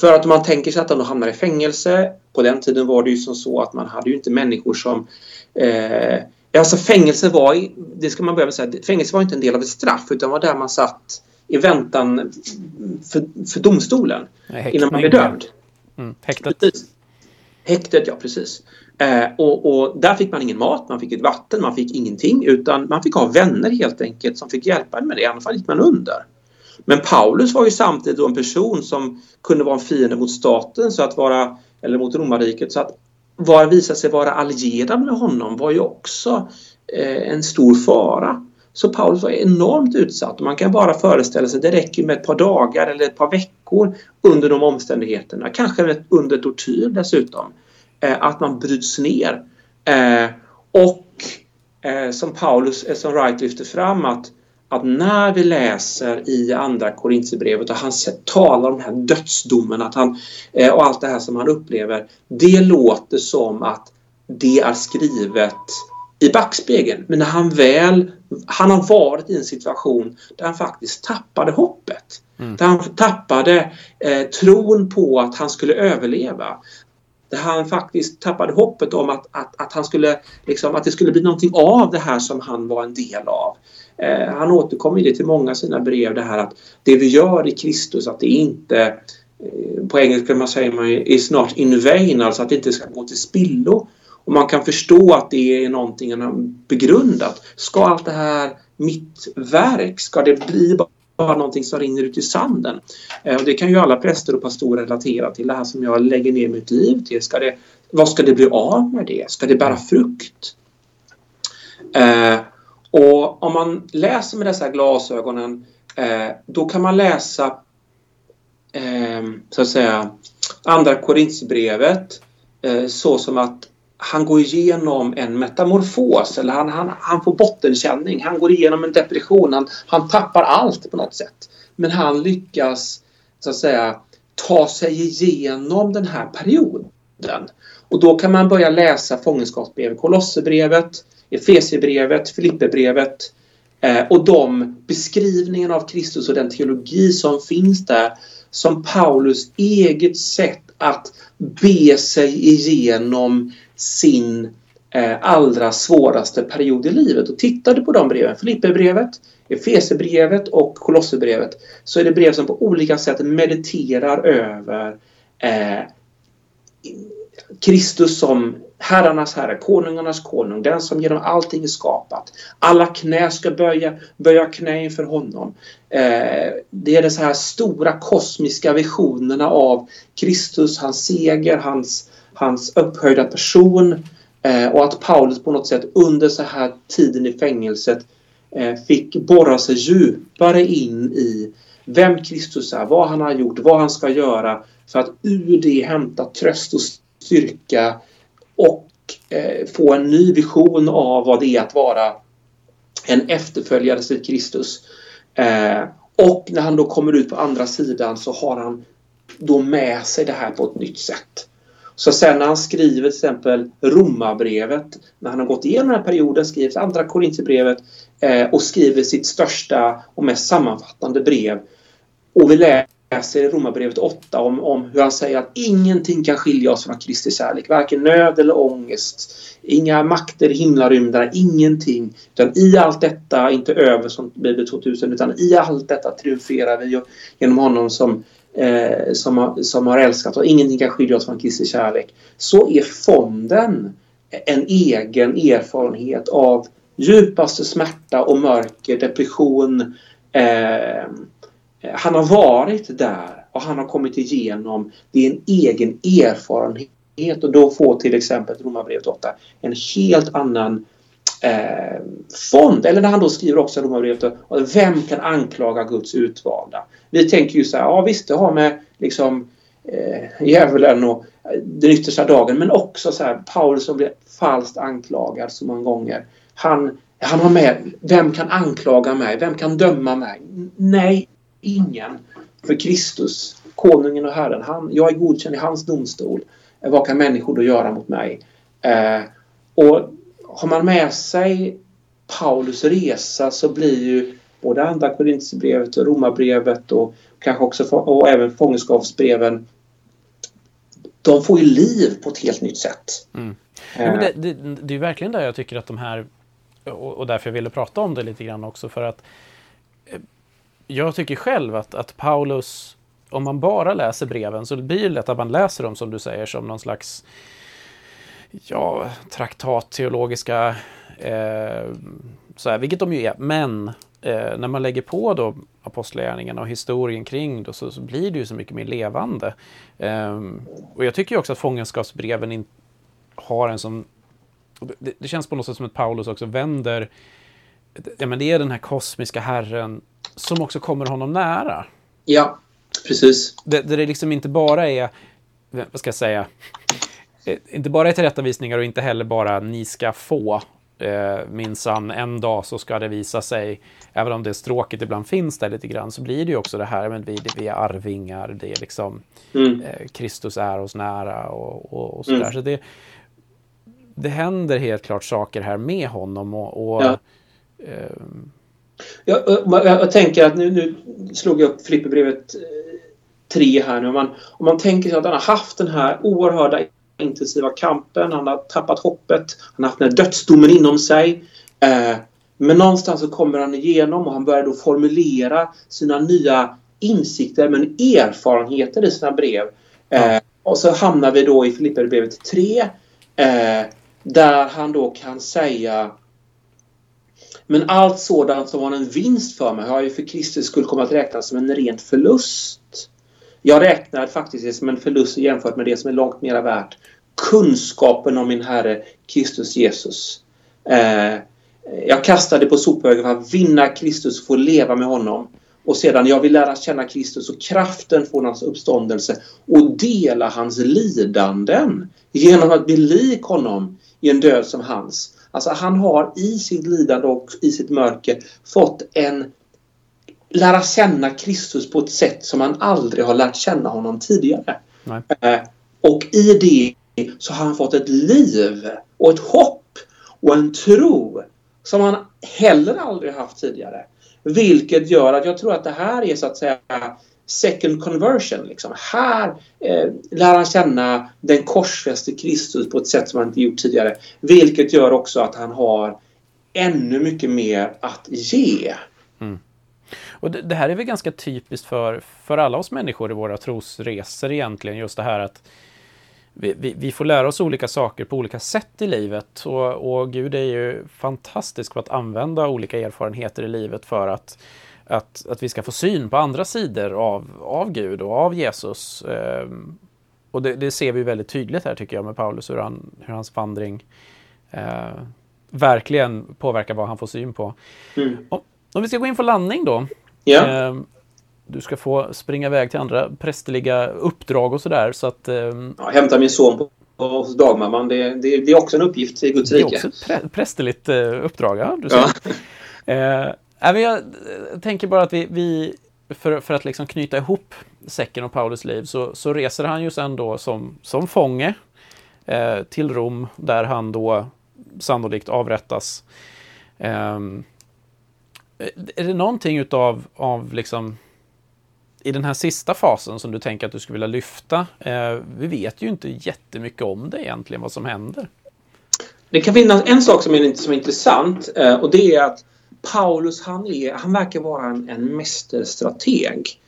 S2: för att om man tänker sig att de hamnar i fängelse, på den tiden var det ju som så att man hade ju inte människor som eh, Alltså fängelse var, det ska man börja med säga, fängelse var inte en del av ett straff utan var där man satt i väntan för, för domstolen Nej, innan man blev dömd.
S1: Mm, häktet.
S2: Precis. Häktet, ja precis. Eh, och, och, där fick man ingen mat, man fick ett vatten, man fick ingenting utan man fick ha vänner helt enkelt som fick hjälpa en med det, i alla fall gick man under. Men Paulus var ju samtidigt en person som kunde vara en fiende mot staten så att vara, eller mot romarriket, så att vara, visa sig vara allierad med honom var ju också eh, en stor fara. Så Paulus var enormt utsatt och man kan bara föreställa sig, det räcker med ett par dagar eller ett par veckor under de omständigheterna, kanske under tortyr dessutom, eh, att man bryts ner. Eh, och eh, som Paulus, som Wright lyfter fram, att, att när vi läser i andra Korintierbrevet och han talar om den här dödsdomen att han, och allt det här som han upplever. Det låter som att det är skrivet i backspegeln. Men när han väl, han har varit i en situation där han faktiskt tappade hoppet. Mm. Där han tappade eh, tron på att han skulle överleva. Där han faktiskt tappade hoppet om att, att, att, han skulle, liksom, att det skulle bli någonting av det här som han var en del av. Eh, han återkommer i det till många av sina brev det här att det vi gör i Kristus att det inte eh, på engelska man säger man is not in vain, alltså att det inte ska gå till spillo. Och man kan förstå att det är någonting han har begrundat. Ska allt det här mitt verk, ska det bli bara någonting som rinner ut i sanden? Eh, och det kan ju alla präster och pastorer relatera till. Det här som jag lägger ner mitt liv till. Ska det, vad ska det bli av med det? Ska det bära frukt? Eh, och om man läser med dessa glasögonen eh, då kan man läsa eh, så att säga andra Korinthierbrevet eh, så som att han går igenom en metamorfos eller han, han, han får bottenkänning. Han går igenom en depression. Han, han tappar allt på något sätt. Men han lyckas så att säga ta sig igenom den här perioden. Och då kan man börja läsa fångenskapsbrevet, Kolosserbrevet, Efesierbrevet, Filipperbrevet eh, och de beskrivningarna av Kristus och den teologi som finns där som Paulus eget sätt att be sig igenom sin eh, allra svåraste period i livet. Och tittar du på de breven, Filipperbrevet, Efesierbrevet och Kolosserbrevet, så är det brev som på olika sätt mediterar över eh, Kristus som herrarnas herre, konungarnas konung, den som genom allting är skapat. Alla knä ska böja, böja knä inför honom. Eh, det är de så här stora kosmiska visionerna av Kristus, hans seger, hans, hans upphöjda person eh, och att Paulus på något sätt under så här tiden i fängelset eh, fick borra sig djupare in i vem Kristus är, vad han har gjort, vad han ska göra för att ur det hämta tröst och styrka och eh, få en ny vision av vad det är att vara en efterföljare till Kristus. Eh, och när han då kommer ut på andra sidan så har han då med sig det här på ett nytt sätt. Så sen när han skriver till exempel Romarbrevet, när han har gått igenom den här perioden, skriver andra Korintierbrevet eh, och skriver sitt största och mest sammanfattande brev. Och vi läser i Romarbrevet 8 om, om hur han säger att ingenting kan skilja oss från Kristi kärlek. Varken nöd eller ångest. Inga makter i himlarymderna, ingenting. Utan i allt detta, inte över som Bibel 2000, utan i allt detta triumferar vi genom honom som, eh, som, har, som har älskat och ingenting kan skilja oss från Kristi kärlek. Så är fonden en egen erfarenhet av djupaste smärta och mörker, depression, eh, eh han har varit där och han har kommit igenom. Det är en egen erfarenhet och då får till exempel Romarbrevet 8 en helt annan eh, fond. Eller när han då skriver också Romarbrevet Vem kan anklaga Guds utvalda? Vi tänker ju så här, ja visst det har med liksom eh, djävulen och eh, den yttersta dagen men också så här Paulus som blir falskt anklagad så många gånger. Han, han har med, vem kan anklaga mig? Vem kan döma mig? Nej, ingen. För Kristus, konungen och Herren, han, jag är godkänd i hans domstol. Eh, vad kan människor då göra mot mig? Eh, och har man med sig Paulus resa så blir ju både andra Korinthierbrevet och Romarbrevet och kanske också och även fångenskapsbreven de får ju liv på ett helt nytt sätt.
S1: Mm. Ja, det, det, det, är verkligen där jag tycker att de här och, och därför jag ville prata om det lite grann också för att eh, jag tycker själv att, att Paulus, om man bara läser breven så blir det lätt att man läser dem som du säger som någon slags ja, traktatteologiska, eh, så här, vilket de ju är. Men eh, när man lägger på då apostlagärningarna och historien kring då, så, så, blir det ju så mycket mer levande. Eh, och jag tycker också att fångenskapsbreven in, har en sån... Det, det, känns på något sätt som att Paulus också vänder... Ja, men det är den här kosmiska herren som också kommer honom nära.
S2: Ja, precis.
S1: Där det, det liksom inte bara är, vad ska jag säga, inte bara tillrättavisningar och inte heller bara ni ska få eh, minsann en dag så ska det visa sig, även om det stråket ibland finns där lite grann, så blir det ju också det här, men vi, vi är arvingar, det är liksom mm. eh, Kristus är oss nära och, och, och sådär. Mm. Så det, det händer helt klart saker här med honom och, och ja.
S2: eh, jag, jag, jag, tänker att nu, nu slog jag upp Filipperbrevet 3 eh, här nu. Om man, om man tänker sig att han har haft den här oerhörda intensiva kampen. Han har tappat hoppet. Han har haft den här dödsdomen inom sig. Eh, men någonstans så kommer han igenom och han börjar då formulera sina nya insikter men erfarenheter i sina brev. Eh, och så hamnar vi då i Filipperbrevet 3 eh, där han då kan säga men allt sådant som var en vinst för mig har ju för Kristus skull kommit att räknas som en ren förlust. Jag räknar faktiskt det som en förlust jämfört med det som är långt mera värt. Kunskapen om min Herre Kristus Jesus. Eh, jag kastade på sophögen för att vinna Kristus och få leva med honom. Och sedan, jag vill lära känna Kristus och kraften från hans uppståndelse och dela hans lidanden genom att bli lik honom i en död som hans. Alltså han har i sitt lidande och i sitt mörker fått en lära känna Kristus på ett sätt som han aldrig har lärt känna honom tidigare. Eh, och i det så har han fått ett liv och ett hopp och en tro som han heller aldrig haft tidigare. Vilket gör att jag tror att det här är så att säga second conversion. Liksom. Här eh, lär han känna den korsfäste Kristus på ett sätt som han inte gjort tidigare. Vilket gör också att han har ännu mycket mer att ge. Mm.
S1: Och det, det, här är väl ganska typiskt för, för alla oss människor i våra trosresor egentligen. Just det här att vi, vi, vi, får lära oss olika saker på olika sätt i livet. Och, och Gud är ju fantastisk på att använda olika erfarenheter i livet för att att, att vi ska få syn på andra sidor av, av Gud och av Jesus. Eh, och det, det, ser vi väldigt tydligt här tycker jag med Paulus, hur, han, hur hans vandring eh, verkligen påverkar vad han får syn på. Mm. Om, om, vi ska gå in för landning då.
S2: Ja. Eh,
S1: du ska få springa iväg till andra prästerliga uppdrag och sådär. Så att, eh,
S2: ja, hämta min son på hos dagmamman. Det, det, det, är också en uppgift i Guds rike.
S1: Det är också ett prästerligt eh, uppdrag, ja. Du. Ja. Eh, Nej, jag tänker bara att vi, vi för, för att liksom knyta ihop säcken och Paulus liv så, så reser han ju sen då som, som fånge eh, till Rom där han då sannolikt avrättas. Eh, Eh, är det någonting utav av liksom i den här sista fasen som du tänker att du skulle vilja lyfta? Eh, vi vet ju inte jättemycket om det egentligen, vad som händer.
S2: Det kan finnas en sak som är, som är intressant eh, och det är att Paulus han, är, han verkar vara en, en mästerstrateg.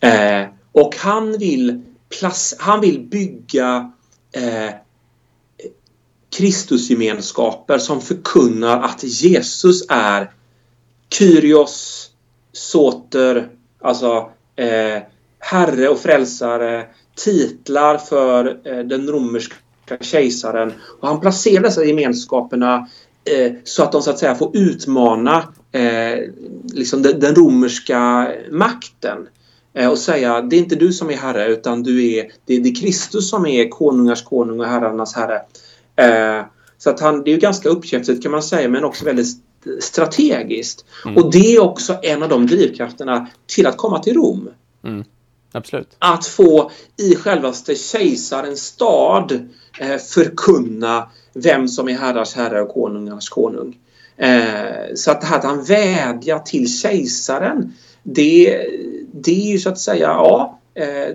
S2: Eh, och han vill, plas, han vill bygga eh, Kristusgemenskaper som förkunnar att Jesus är Kyrios, Soter, alltså eh, Herre och Frälsare, titlar för eh, den romerska kejsaren. Och han placerar dessa gemenskaperna eh, så att de så att säga får utmana eh, liksom den, den, romerska makten eh, och säga det är inte du som är herre utan du är, det, det är Kristus som är konungars konung och herrarnas herre. Eh, så att han, det är ju ganska uppkäftigt kan man säga men också väldigt strategiskt. Mm. Och det är också en av de drivkrafterna till att komma till Rom.
S1: Mm. Absolut.
S2: Att få i självaste kejsarens stad eh, förkunna vem som är herrars herre och konungars konung. Eh, så att det här att han vädjar till kejsaren det, det är ju så att säga, ja eh,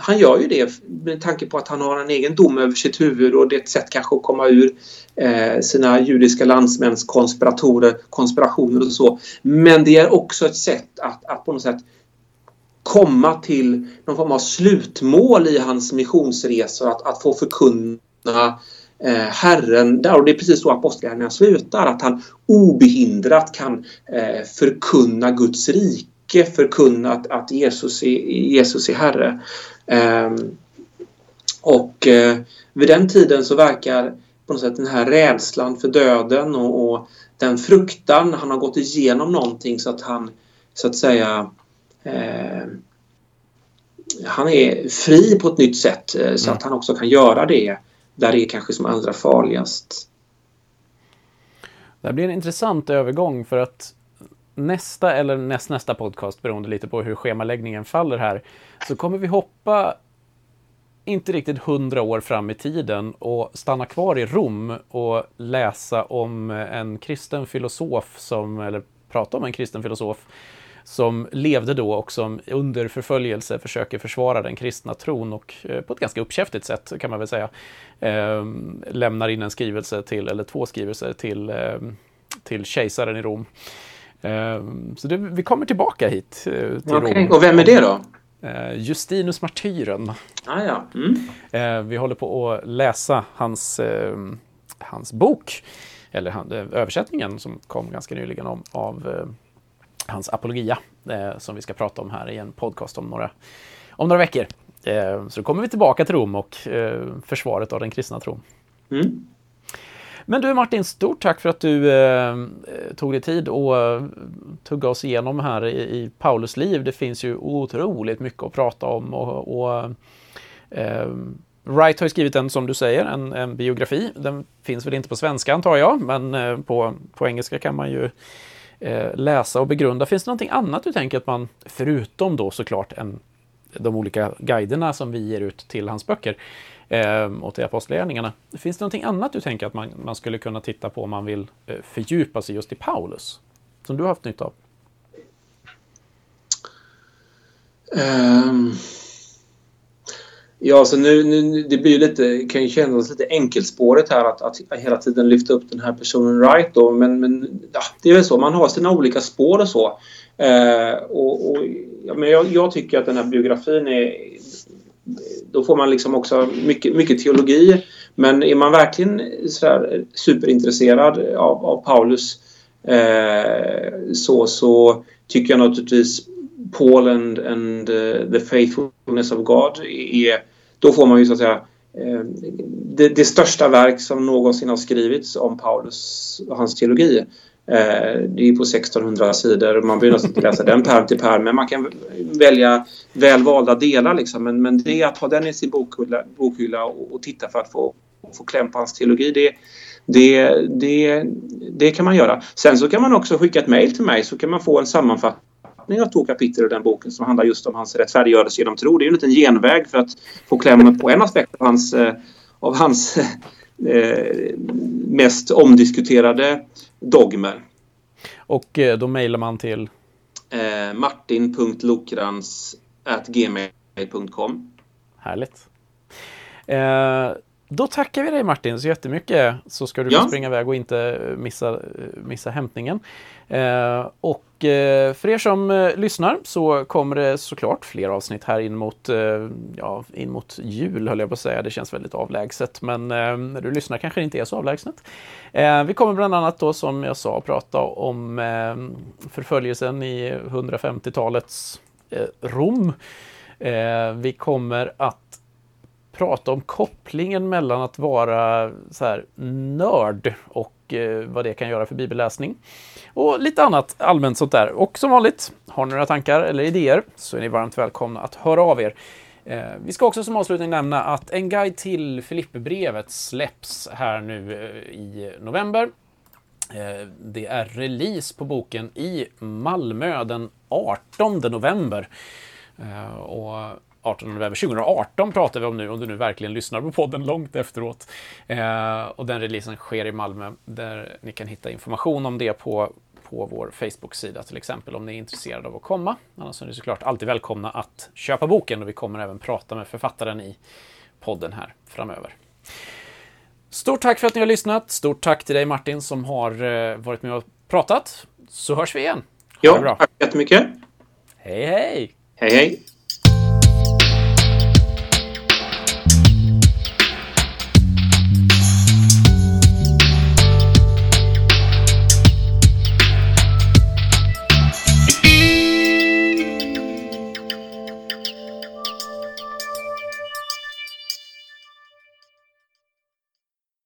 S2: han gör ju det med tanke på att han har en egen dom över sitt huvud och det är ett sätt kanske att komma ur eh, sina judiska landsmäns konspiratorer, konspirationer och så. Men det är också ett sätt att, att på något sätt komma till någon form av slutmål i hans missionsresor, att, att få förkunna eh, Herren, där, och det är precis så apostlagärningarna slutar, att han obehindrat kan eh, förkunna Guds rike, förkunna att, att Jesus, är, Jesus är Herre. Eh, och eh, vid den tiden så verkar på något sätt den här rädslan för döden och, och den fruktan, han har gått igenom någonting så att han så att säga eh, han är fri på ett nytt sätt eh, så mm. att han också kan göra det där det är kanske som allra farligast.
S1: Det här blir en intressant övergång för att nästa eller nästnästa podcast, beroende lite på hur schemaläggningen faller här, så kommer vi hoppa inte riktigt hundra år fram i tiden och stanna kvar i Rom och läsa om en kristen filosof som, eller prata om en kristen filosof som levde då och som under förföljelse försöker försvara den kristna tron och eh, på ett ganska uppkäftigt sätt kan man väl säga eh, lämnar in en skrivelse till, eller två skrivelser till, eh, till kejsaren i Rom. Eh, så det, vi kommer tillbaka hit eh, till
S2: okay.
S1: Rom.
S2: Och vem är det då?
S1: Eh, Justinus martyren.
S2: Ah, ja. Mm.
S1: vi håller på att läsa hans, hans bok, eller han, översättningen som kom ganska nyligen om, av hans apologia som vi ska prata om här i en podcast om några, om några veckor. Så då kommer vi tillbaka till Rom och försvaret av den kristna tron.
S2: Mm.
S1: Men du Martin, stort tack för att du eh, eh, tog dig tid och eh, tugga oss igenom här i, i, Paulus liv. Det finns ju otroligt mycket att prata om och, och eh, Wright har ju skrivit en, som du säger, en, en, biografi. Den finns väl inte på svenska antar jag, men eh, på, på engelska kan man ju eh, läsa och begrunda. Finns det någonting annat du tänker att man, förutom då såklart en, de olika guiderna som vi ger ut till hans böcker eh, och till apostlagärningarna. Finns det någonting annat du tänker att man, man skulle kunna titta på om man vill eh, fördjupa sig just i Paulus? Som du har haft nytta av?
S2: Um, Ja, alltså så nu, nu, det blir lite, kan ju kännas lite enkelspåret här att, att hela tiden lyfta upp den här personen right då. Men, men ja, det är väl så, man har sina olika spår och så. Eh, och, och ja, men jag, jag, tycker att den här biografin är... Då får man liksom också mycket, mycket teologi. Men är man verkligen superintresserad av, av Paulus eh, så, så tycker jag naturligtvis Paul and, and eh, the faithfulness of God är då får man ju så att säga eh, det, det, största verk som någonsin har skrivits om Paulus och hans teologi. Eh, det är på 1600 sidor. och Man behöver nästan inte läsa den pärm till pärm men man kan välja väl valda delar. Liksom. Men, men det att ha den i sin bokhylla, bokhylla och, och titta för att få, få kläm på hans teologi det, det, det, det kan man göra. Sen så kan man också skicka ett mejl till mig så kan man få en sammanfattning sammanfattning av två kapitel i den boken som handlar just om hans rättfärdiggörelse genom tro. Det är en liten genväg för att få kläm på en aspekt av hans, eh, av hans mest omdiskuterade dogmer.
S1: Och eh, då mejlar man till?
S2: Eh, martin.lokrans.gmail.com
S1: Härligt. Eh, då tackar vi dig Martin så jättemycket så ska du
S2: ja.
S1: springa iväg och inte missa, missa hämtningen. Eh, och eh, för er som eh, lyssnar så kommer det såklart fler avsnitt här in mot, eh, ja, in mot jul höll jag på att säga. Det känns väldigt avlägset men eh, när du lyssnar kanske det inte är så avlägset. Eh, vi kommer bland annat då som jag sa prata om förföljelsen i 150-talets Rom. vi kommer att prata om kopplingen mellan att vara så här nörd och eh, vad det kan göra för bibelläsning. Och lite annat allmänt sånt där. Och som vanligt, har ni några tankar eller idéer så är ni varmt välkomna att höra av er. Eh, vi ska också som avslutning nämna att en guide till Filipperbrevet släpps här nu eh, i november. Eh, det är release på boken i Malmö den 18 november. Eh, och 18 november 2018 pratar vi om nu, om du nu verkligen lyssnar på podden långt efteråt. Eh, och den releasen sker i Malmö, där ni kan hitta information om det på, på vår Facebook-sida till exempel, om ni är intresserade av att komma. Annars är ni såklart alltid välkomna att köpa boken och vi kommer även prata med författaren i podden här framöver. Stort tack för att ni har lyssnat. Stort tack till dig Martin som har eh, varit med och pratat. Så hörs vi igen.
S2: Ha ja, tack jättemycket.
S1: Hej hej!
S2: Hej hej!